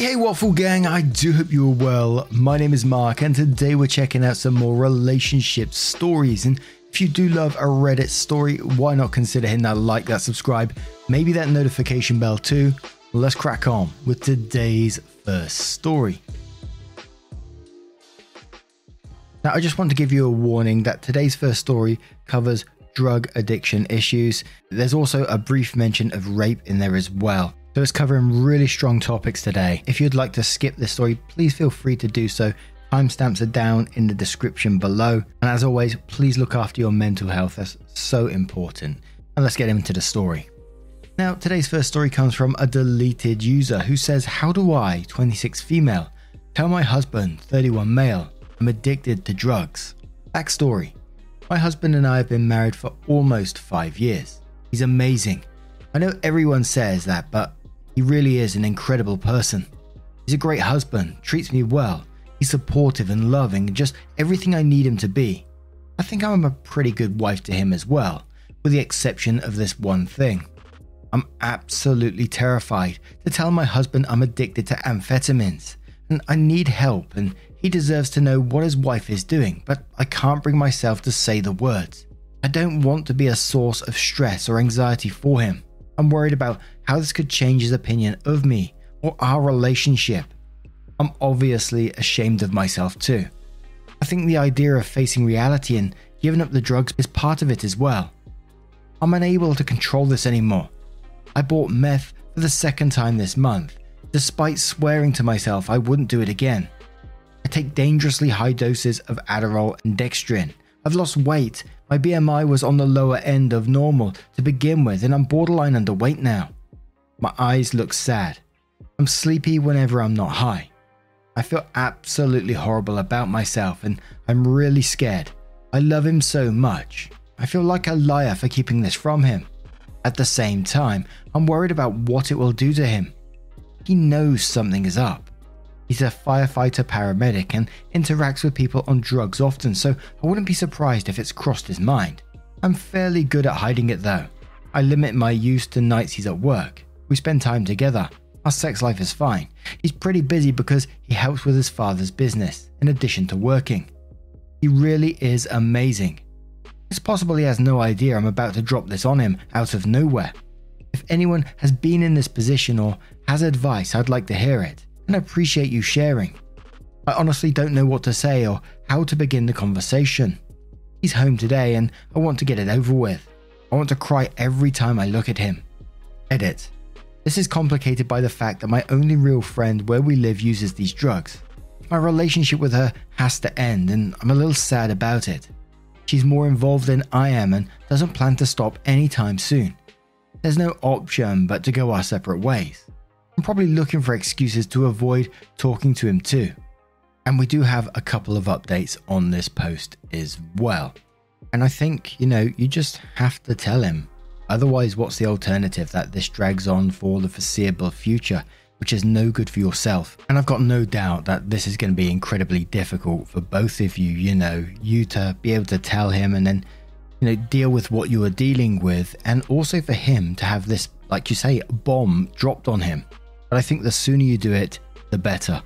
Hey, hey, Waffle Gang, I do hope you are well. My name is Mark, and today we're checking out some more relationship stories. And if you do love a Reddit story, why not consider hitting that like, that subscribe, maybe that notification bell too? Let's crack on with today's first story. Now, I just want to give you a warning that today's first story covers drug addiction issues. There's also a brief mention of rape in there as well. So it's covering really strong topics today. If you'd like to skip this story, please feel free to do so. Timestamps are down in the description below. And as always, please look after your mental health. That's so important. And let's get into the story. Now, today's first story comes from a deleted user who says, How do I, 26 female, tell my husband, 31 male, I'm addicted to drugs? Backstory My husband and I have been married for almost five years. He's amazing. I know everyone says that, but he really is an incredible person. He's a great husband, treats me well, he's supportive and loving, and just everything I need him to be. I think I'm a pretty good wife to him as well, with the exception of this one thing. I'm absolutely terrified to tell my husband I'm addicted to amphetamines and I need help and he deserves to know what his wife is doing, but I can't bring myself to say the words. I don't want to be a source of stress or anxiety for him. I'm worried about how this could change his opinion of me or our relationship. I'm obviously ashamed of myself too. I think the idea of facing reality and giving up the drugs is part of it as well. I'm unable to control this anymore. I bought meth for the second time this month, despite swearing to myself I wouldn't do it again. I take dangerously high doses of Adderall and Dexedrine. I've lost weight my BMI was on the lower end of normal to begin with, and I'm borderline underweight now. My eyes look sad. I'm sleepy whenever I'm not high. I feel absolutely horrible about myself, and I'm really scared. I love him so much. I feel like a liar for keeping this from him. At the same time, I'm worried about what it will do to him. He knows something is up. He's a firefighter paramedic and interacts with people on drugs often, so I wouldn't be surprised if it's crossed his mind. I'm fairly good at hiding it though. I limit my use to nights he's at work. We spend time together. Our sex life is fine. He's pretty busy because he helps with his father's business, in addition to working. He really is amazing. It's possible he has no idea I'm about to drop this on him out of nowhere. If anyone has been in this position or has advice, I'd like to hear it and appreciate you sharing. I honestly don't know what to say or how to begin the conversation. He's home today and I want to get it over with. I want to cry every time I look at him. Edit. This is complicated by the fact that my only real friend where we live uses these drugs. My relationship with her has to end and I'm a little sad about it. She's more involved than I am and doesn't plan to stop anytime soon. There's no option but to go our separate ways. I'm probably looking for excuses to avoid talking to him too. And we do have a couple of updates on this post as well. And I think, you know, you just have to tell him. Otherwise, what's the alternative that this drags on for the foreseeable future, which is no good for yourself? And I've got no doubt that this is going to be incredibly difficult for both of you, you know, you to be able to tell him and then, you know, deal with what you are dealing with, and also for him to have this, like you say, bomb dropped on him but I think the sooner you do it, the better.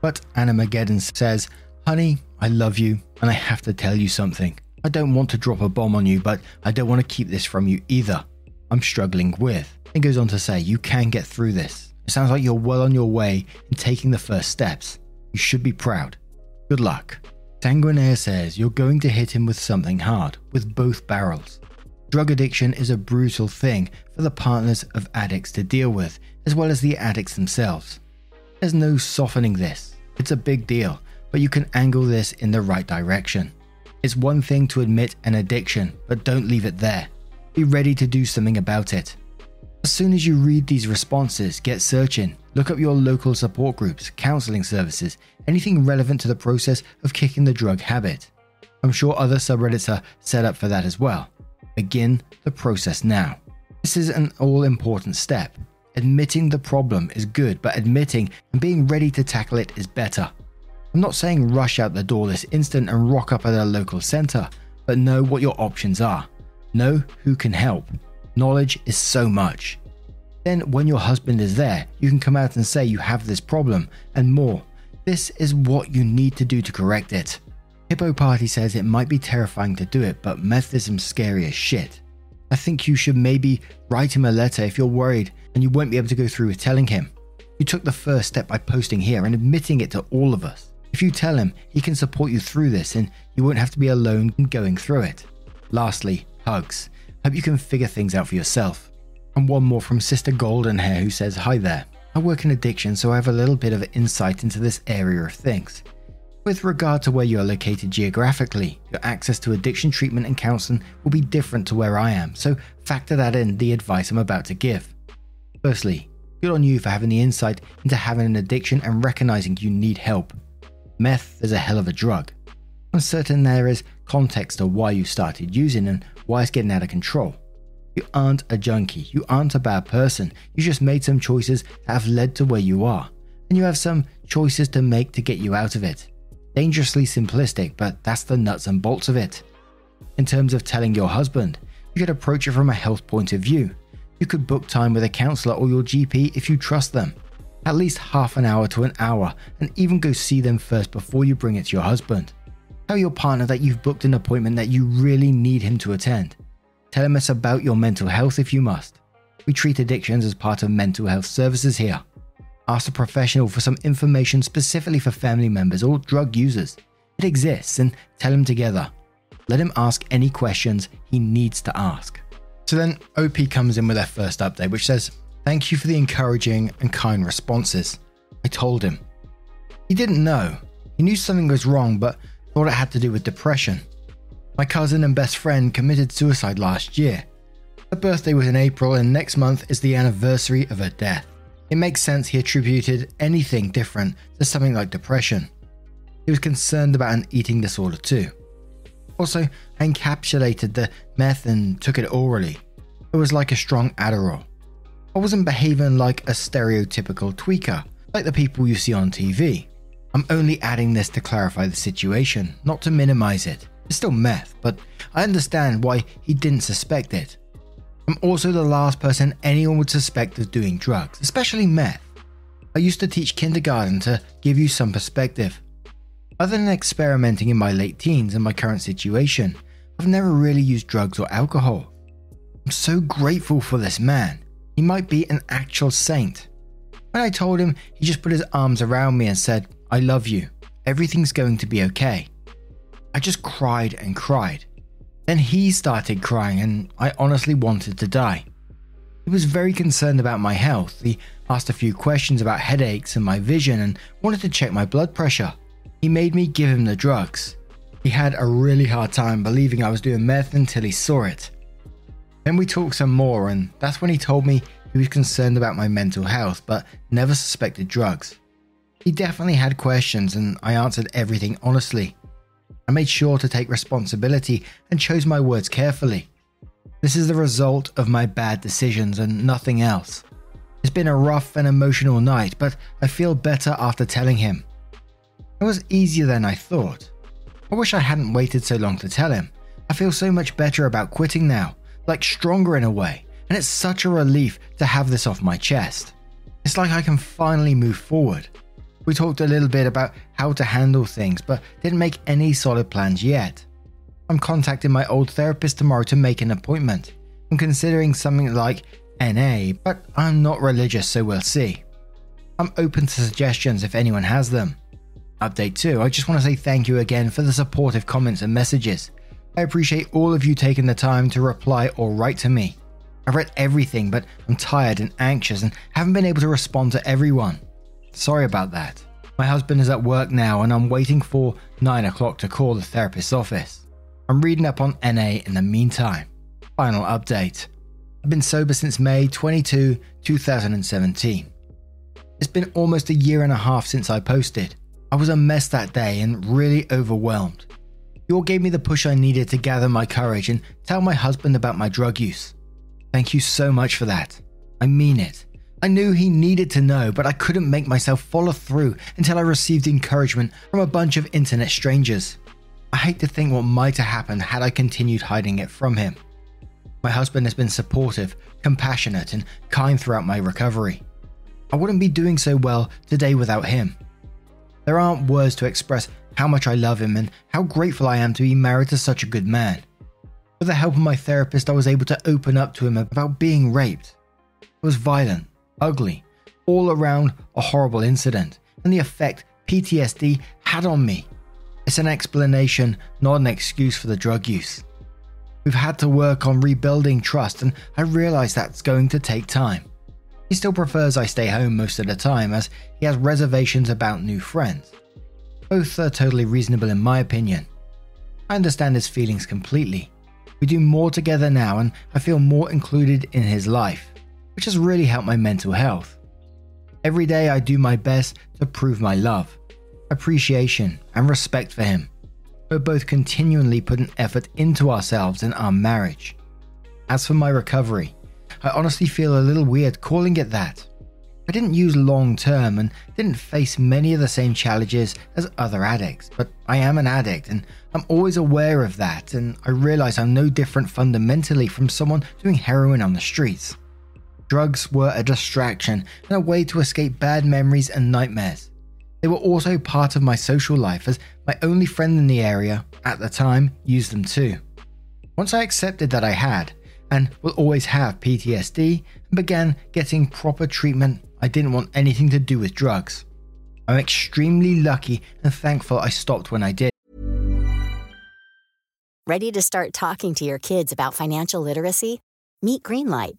But Anamageddon says, Honey, I love you, and I have to tell you something. I don't want to drop a bomb on you, but I don't want to keep this from you either. I'm struggling with. It goes on to say, You can get through this. It sounds like you're well on your way in taking the first steps. You should be proud. Good luck. Sanguinaire says, You're going to hit him with something hard, with both barrels. Drug addiction is a brutal thing for the partners of addicts to deal with, as well as the addicts themselves. There's no softening this. It's a big deal, but you can angle this in the right direction. It's one thing to admit an addiction, but don't leave it there. be ready to do something about it. As soon as you read these responses, get searching. Look up your local support groups, counseling services, anything relevant to the process of kicking the drug habit. I'm sure other subreddits are set up for that as well. Begin the process now. This is an all important step. Admitting the problem is good, but admitting and being ready to tackle it is better. I'm not saying rush out the door this instant and rock up at a local centre, but know what your options are. Know who can help. Knowledge is so much. Then, when your husband is there, you can come out and say you have this problem and more. This is what you need to do to correct it. Hippo Party says it might be terrifying to do it, but methodism's scary as shit. I think you should maybe write him a letter if you're worried and you won't be able to go through with telling him. You took the first step by posting here and admitting it to all of us. If you tell him, he can support you through this and you won't have to be alone in going through it. Lastly, hugs. Hope you can figure things out for yourself. And one more from Sister Golden Hair who says, Hi there. I work in addiction, so I have a little bit of insight into this area of things. With regard to where you are located geographically, your access to addiction treatment and counseling will be different to where I am, so factor that in the advice I'm about to give. Firstly, good on you for having the insight into having an addiction and recognizing you need help. Meth is a hell of a drug. I'm certain there is context to why you started using and why it's getting out of control. You aren't a junkie, you aren't a bad person, you just made some choices that have led to where you are, and you have some choices to make to get you out of it. Dangerously simplistic, but that's the nuts and bolts of it. In terms of telling your husband, you could approach it from a health point of view. You could book time with a counselor or your GP if you trust them. At least half an hour to an hour, and even go see them first before you bring it to your husband. Tell your partner that you've booked an appointment that you really need him to attend. Tell him it's about your mental health if you must. We treat addictions as part of mental health services here. Ask a professional for some information specifically for family members or drug users. It exists and tell him together. Let him ask any questions he needs to ask. So then OP comes in with their first update, which says, Thank you for the encouraging and kind responses. I told him. He didn't know. He knew something was wrong, but thought it had to do with depression. My cousin and best friend committed suicide last year. Her birthday was in April, and next month is the anniversary of her death. It makes sense he attributed anything different to something like depression. He was concerned about an eating disorder too. Also, I encapsulated the meth and took it orally. It was like a strong Adderall. I wasn't behaving like a stereotypical tweaker, like the people you see on TV. I'm only adding this to clarify the situation, not to minimize it. It's still meth, but I understand why he didn't suspect it. I'm also the last person anyone would suspect of doing drugs, especially meth. I used to teach kindergarten to give you some perspective. Other than experimenting in my late teens and my current situation, I've never really used drugs or alcohol. I'm so grateful for this man. He might be an actual saint. When I told him, he just put his arms around me and said, I love you. Everything's going to be okay. I just cried and cried. Then he started crying, and I honestly wanted to die. He was very concerned about my health. He asked a few questions about headaches and my vision and wanted to check my blood pressure. He made me give him the drugs. He had a really hard time believing I was doing meth until he saw it. Then we talked some more, and that's when he told me he was concerned about my mental health but never suspected drugs. He definitely had questions, and I answered everything honestly. I made sure to take responsibility and chose my words carefully. This is the result of my bad decisions and nothing else. It's been a rough and emotional night, but I feel better after telling him. It was easier than I thought. I wish I hadn't waited so long to tell him. I feel so much better about quitting now, like stronger in a way, and it's such a relief to have this off my chest. It's like I can finally move forward. We talked a little bit about how to handle things, but didn't make any solid plans yet. I'm contacting my old therapist tomorrow to make an appointment. I'm considering something like NA, but I'm not religious, so we'll see. I'm open to suggestions if anyone has them. Update 2 I just want to say thank you again for the supportive comments and messages. I appreciate all of you taking the time to reply or write to me. I've read everything, but I'm tired and anxious and haven't been able to respond to everyone. Sorry about that. My husband is at work now and I'm waiting for 9 o'clock to call the therapist's office. I'm reading up on NA in the meantime. Final update. I've been sober since May 22, 2017. It's been almost a year and a half since I posted. I was a mess that day and really overwhelmed. You all gave me the push I needed to gather my courage and tell my husband about my drug use. Thank you so much for that. I mean it. I knew he needed to know, but I couldn't make myself follow through until I received encouragement from a bunch of internet strangers. I hate to think what might have happened had I continued hiding it from him. My husband has been supportive, compassionate, and kind throughout my recovery. I wouldn't be doing so well today without him. There aren't words to express how much I love him and how grateful I am to be married to such a good man. With the help of my therapist, I was able to open up to him about being raped. It was violent, ugly, all around a horrible incident, and the effect PTSD had on me. It's an explanation, not an excuse for the drug use. We've had to work on rebuilding trust, and I realize that's going to take time. He still prefers I stay home most of the time, as he has reservations about new friends. Both are totally reasonable in my opinion. I understand his feelings completely. We do more together now, and I feel more included in his life, which has really helped my mental health. Every day I do my best to prove my love, appreciation, and respect for him. We're both continually putting an effort into ourselves and our marriage. As for my recovery, I honestly feel a little weird calling it that. I didn't use long term and didn't face many of the same challenges as other addicts, but I am an addict and I'm always aware of that, and I realize I'm no different fundamentally from someone doing heroin on the streets. Drugs were a distraction and a way to escape bad memories and nightmares. They were also part of my social life as my only friend in the area, at the time, used them too. Once I accepted that I had, and will always have PTSD, and began getting proper treatment, I didn't want anything to do with drugs. I'm extremely lucky and thankful I stopped when I did. Ready to start talking to your kids about financial literacy? Meet Greenlight,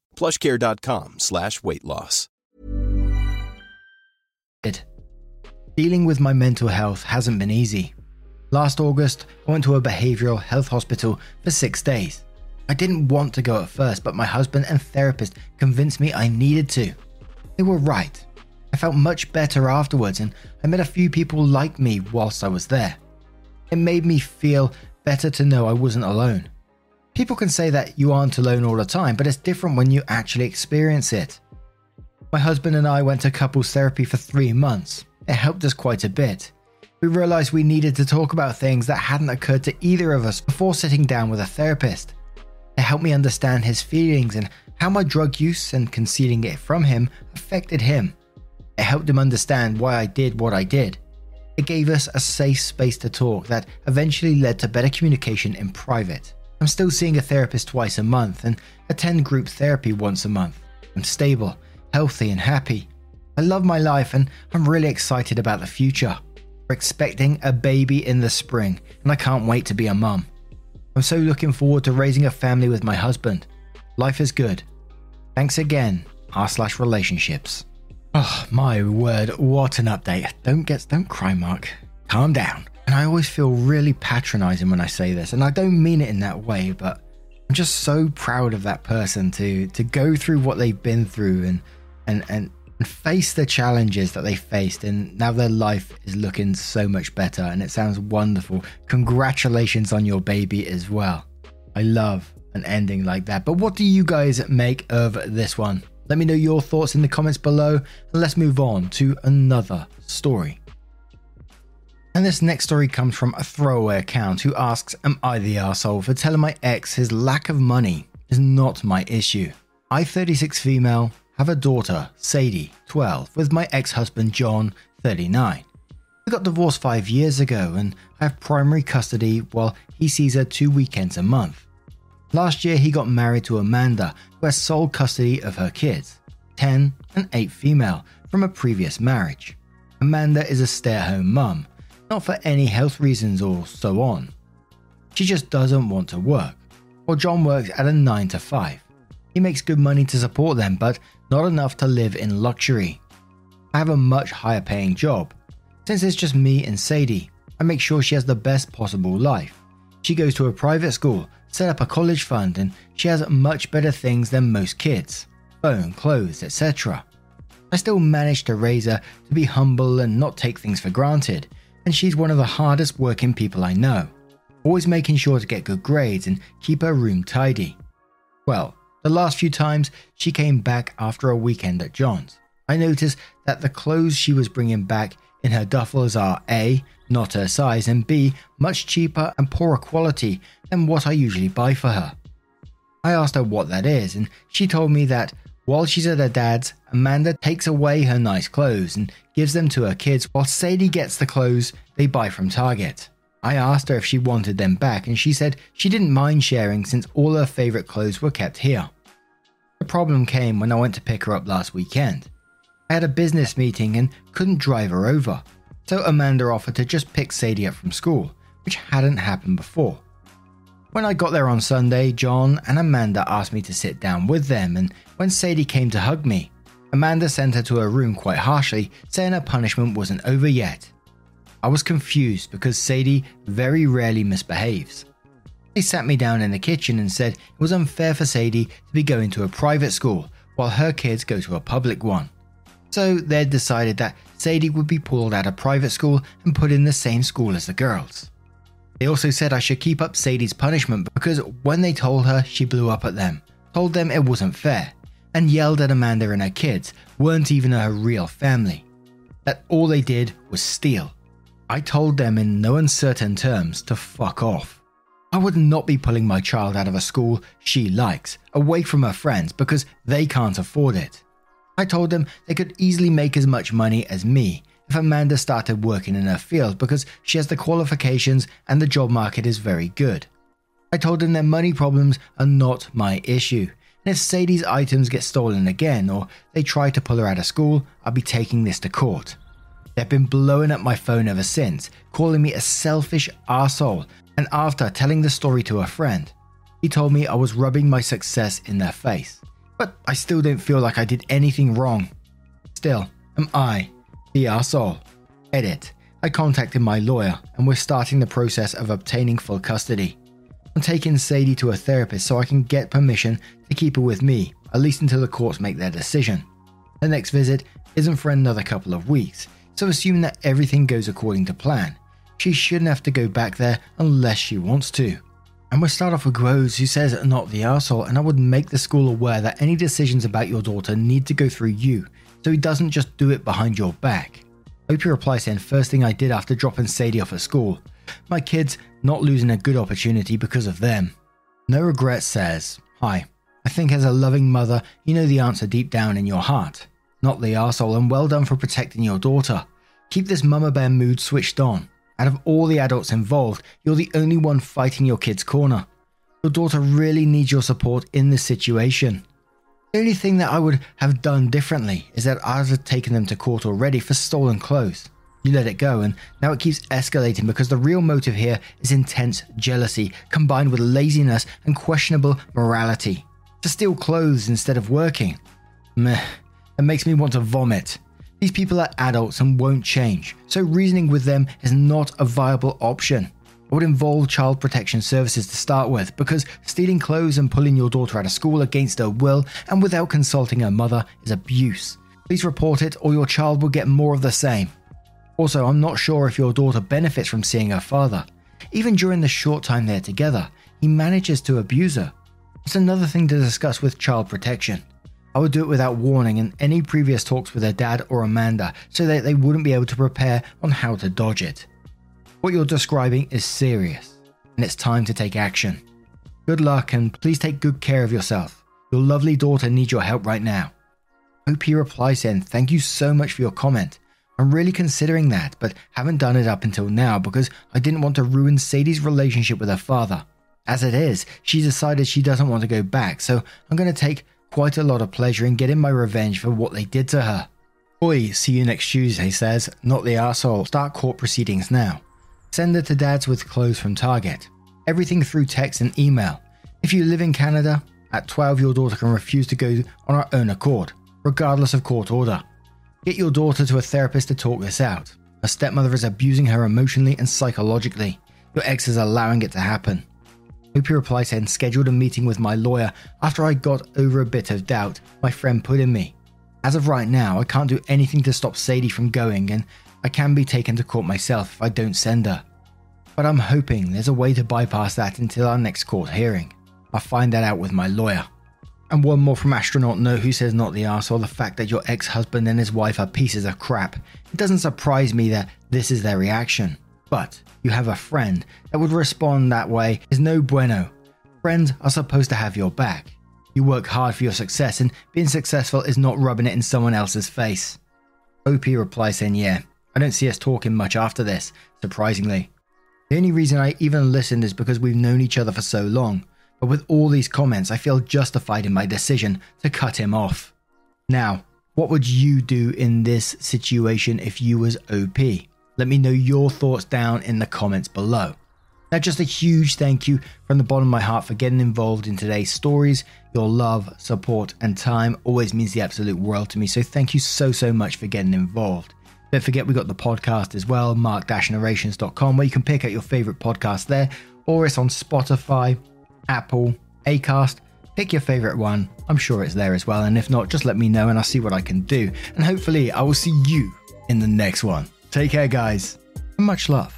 plushcare.com slash weight loss. Dealing with my mental health hasn't been easy. Last August, I went to a behavioral health hospital for six days. I didn't want to go at first, but my husband and therapist convinced me I needed to. They were right. I felt much better afterwards, and I met a few people like me whilst I was there. It made me feel better to know I wasn't alone. People can say that you aren't alone all the time, but it's different when you actually experience it. My husband and I went to couples therapy for three months. It helped us quite a bit. We realised we needed to talk about things that hadn't occurred to either of us before sitting down with a therapist. It helped me understand his feelings and how my drug use and concealing it from him affected him. It helped him understand why I did what I did. It gave us a safe space to talk that eventually led to better communication in private. I'm still seeing a therapist twice a month and attend group therapy once a month. I'm stable, healthy, and happy. I love my life and I'm really excited about the future. We're expecting a baby in the spring and I can't wait to be a mum. I'm so looking forward to raising a family with my husband. Life is good. Thanks again, r slash relationships. Oh my word, what an update. Don't get don't cry, Mark. Calm down. And I always feel really patronizing when I say this, and I don't mean it in that way, but I'm just so proud of that person to to go through what they've been through and and and, and face the challenges that they faced and now their life is looking so much better and it sounds wonderful. Congratulations on your baby as well. I love an ending like that. But what do you guys make of this one? Let me know your thoughts in the comments below, and let's move on to another story. And this next story comes from a throwaway account who asks Am I the asshole for telling my ex his lack of money is not my issue? I, 36 female, have a daughter, Sadie, 12, with my ex husband, John, 39. We got divorced five years ago, and I have primary custody while he sees her two weekends a month. Last year, he got married to Amanda, who has sole custody of her kids, 10 and 8 female, from a previous marriage. Amanda is a stay at home mum, not for any health reasons or so on. She just doesn't want to work. While John works at a 9 to 5. He makes good money to support them, but not enough to live in luxury. I have a much higher paying job. Since it's just me and Sadie, I make sure she has the best possible life. She goes to a private school, set up a college fund, and she has much better things than most kids phone, clothes, etc. I still manage to raise her to be humble and not take things for granted, and she's one of the hardest working people I know, always making sure to get good grades and keep her room tidy. Well, the last few times she came back after a weekend at John's, I noticed that the clothes she was bringing back in her duffels are A, not her size, and B, much cheaper and poorer quality than what I usually buy for her. I asked her what that is, and she told me that while she's at her dad's, Amanda takes away her nice clothes and gives them to her kids while Sadie gets the clothes they buy from Target. I asked her if she wanted them back, and she said she didn't mind sharing since all her favourite clothes were kept here. The problem came when I went to pick her up last weekend. I had a business meeting and couldn't drive her over, so Amanda offered to just pick Sadie up from school, which hadn't happened before. When I got there on Sunday, John and Amanda asked me to sit down with them, and when Sadie came to hug me, Amanda sent her to her room quite harshly, saying her punishment wasn't over yet. I was confused because Sadie very rarely misbehaves. They sat me down in the kitchen and said it was unfair for Sadie to be going to a private school while her kids go to a public one. So they decided that Sadie would be pulled out of private school and put in the same school as the girls. They also said I should keep up Sadie's punishment because when they told her, she blew up at them, told them it wasn't fair, and yelled at Amanda and her kids weren't even her real family. That all they did was steal. I told them in no uncertain terms to fuck off. I would not be pulling my child out of a school she likes, away from her friends, because they can't afford it. I told them they could easily make as much money as me if Amanda started working in her field because she has the qualifications and the job market is very good. I told them their money problems are not my issue, and if Sadie's items get stolen again or they try to pull her out of school, I'll be taking this to court. They've been blowing up my phone ever since, calling me a selfish asshole, and after telling the story to a friend, he told me I was rubbing my success in their face. But I still don't feel like I did anything wrong. Still, am I the asshole. Oh, Edit. I contacted my lawyer and we're starting the process of obtaining full custody. I'm taking Sadie to a therapist so I can get permission to keep her with me, at least until the courts make their decision. The next visit isn't for another couple of weeks, so assuming that everything goes according to plan, she shouldn't have to go back there unless she wants to. And we'll start off with Groves, who says not the asshole, and I would make the school aware that any decisions about your daughter need to go through you so he doesn't just do it behind your back. Opie replies saying, First thing I did after dropping Sadie off at school. My kids not losing a good opportunity because of them. No Regret says, Hi, I think as a loving mother, you know the answer deep down in your heart. Not the arsehole, and well done for protecting your daughter. Keep this mama bear mood switched on. Out of all the adults involved, you're the only one fighting your kid's corner. Your daughter really needs your support in this situation. The only thing that I would have done differently is that I would have taken them to court already for stolen clothes. You let it go, and now it keeps escalating because the real motive here is intense jealousy combined with laziness and questionable morality. To steal clothes instead of working. Meh, that makes me want to vomit. These people are adults and won't change, so reasoning with them is not a viable option would involve child protection services to start with, because stealing clothes and pulling your daughter out of school against her will and without consulting her mother is abuse. Please report it, or your child will get more of the same. Also, I'm not sure if your daughter benefits from seeing her father. Even during the short time they're together, he manages to abuse her. It's another thing to discuss with child protection. I would do it without warning and any previous talks with her dad or Amanda so that they wouldn't be able to prepare on how to dodge it. What you're describing is serious, and it's time to take action. Good luck and please take good care of yourself. Your lovely daughter needs your help right now. Hope he replies saying, Thank you so much for your comment. I'm really considering that, but haven't done it up until now because I didn't want to ruin Sadie's relationship with her father. As it is, she decided she doesn't want to go back, so I'm going to take quite a lot of pleasure in getting my revenge for what they did to her. Oi, see you next Tuesday, says, not the asshole. Start court proceedings now. Send her to dad's with clothes from Target. Everything through text and email. If you live in Canada, at 12 your daughter can refuse to go on her own accord, regardless of court order. Get your daughter to a therapist to talk this out. Her stepmother is abusing her emotionally and psychologically. Your ex is allowing it to happen. Hope you reply saying scheduled a meeting with my lawyer after I got over a bit of doubt my friend put in me. As of right now, I can't do anything to stop Sadie from going, and I can be taken to court myself if I don't send her. But I'm hoping there's a way to bypass that until our next court hearing. I'll find that out with my lawyer. And one more from Astronaut No, who says not the arsehole, the fact that your ex husband and his wife are pieces of crap. It doesn't surprise me that this is their reaction. But you have a friend that would respond that way is no bueno. Friends are supposed to have your back. You work hard for your success, and being successful is not rubbing it in someone else's face. OP replies saying, Yeah, I don't see us talking much after this, surprisingly. The only reason I even listened is because we've known each other for so long. But with all these comments, I feel justified in my decision to cut him off. Now, what would you do in this situation if you was OP? Let me know your thoughts down in the comments below. Now, just a huge thank you from the bottom of my heart for getting involved in today's stories. Your love, support, and time always means the absolute world to me. So, thank you so, so much for getting involved. Don't forget, we got the podcast as well, mark-narrations.com, where you can pick out your favorite podcast there, or it's on Spotify, Apple, Acast. Pick your favorite one. I'm sure it's there as well. And if not, just let me know and I'll see what I can do. And hopefully, I will see you in the next one. Take care, guys. And much love.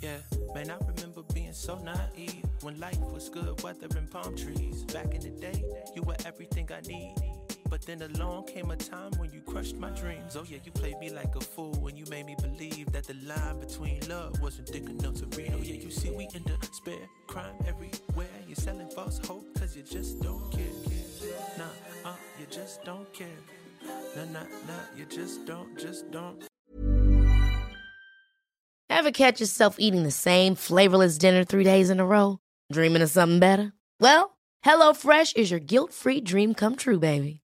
Yeah, man, I remember being so naive when life was good, weather and palm trees. Back in the day, you were everything I need. But then along came a time when you crushed my dreams. Oh yeah, you played me like a fool when you made me believe that the line between love wasn't thick enough to read. Oh yeah, you see we in the spare crime everywhere. You're selling false hope cause you just don't care. Nah, uh, you just don't care. Nah, nah, nah, you just don't, just don't. Ever catch yourself eating the same flavorless dinner three days in a row? Dreaming of something better? Well, HelloFresh is your guilt-free dream come true, baby.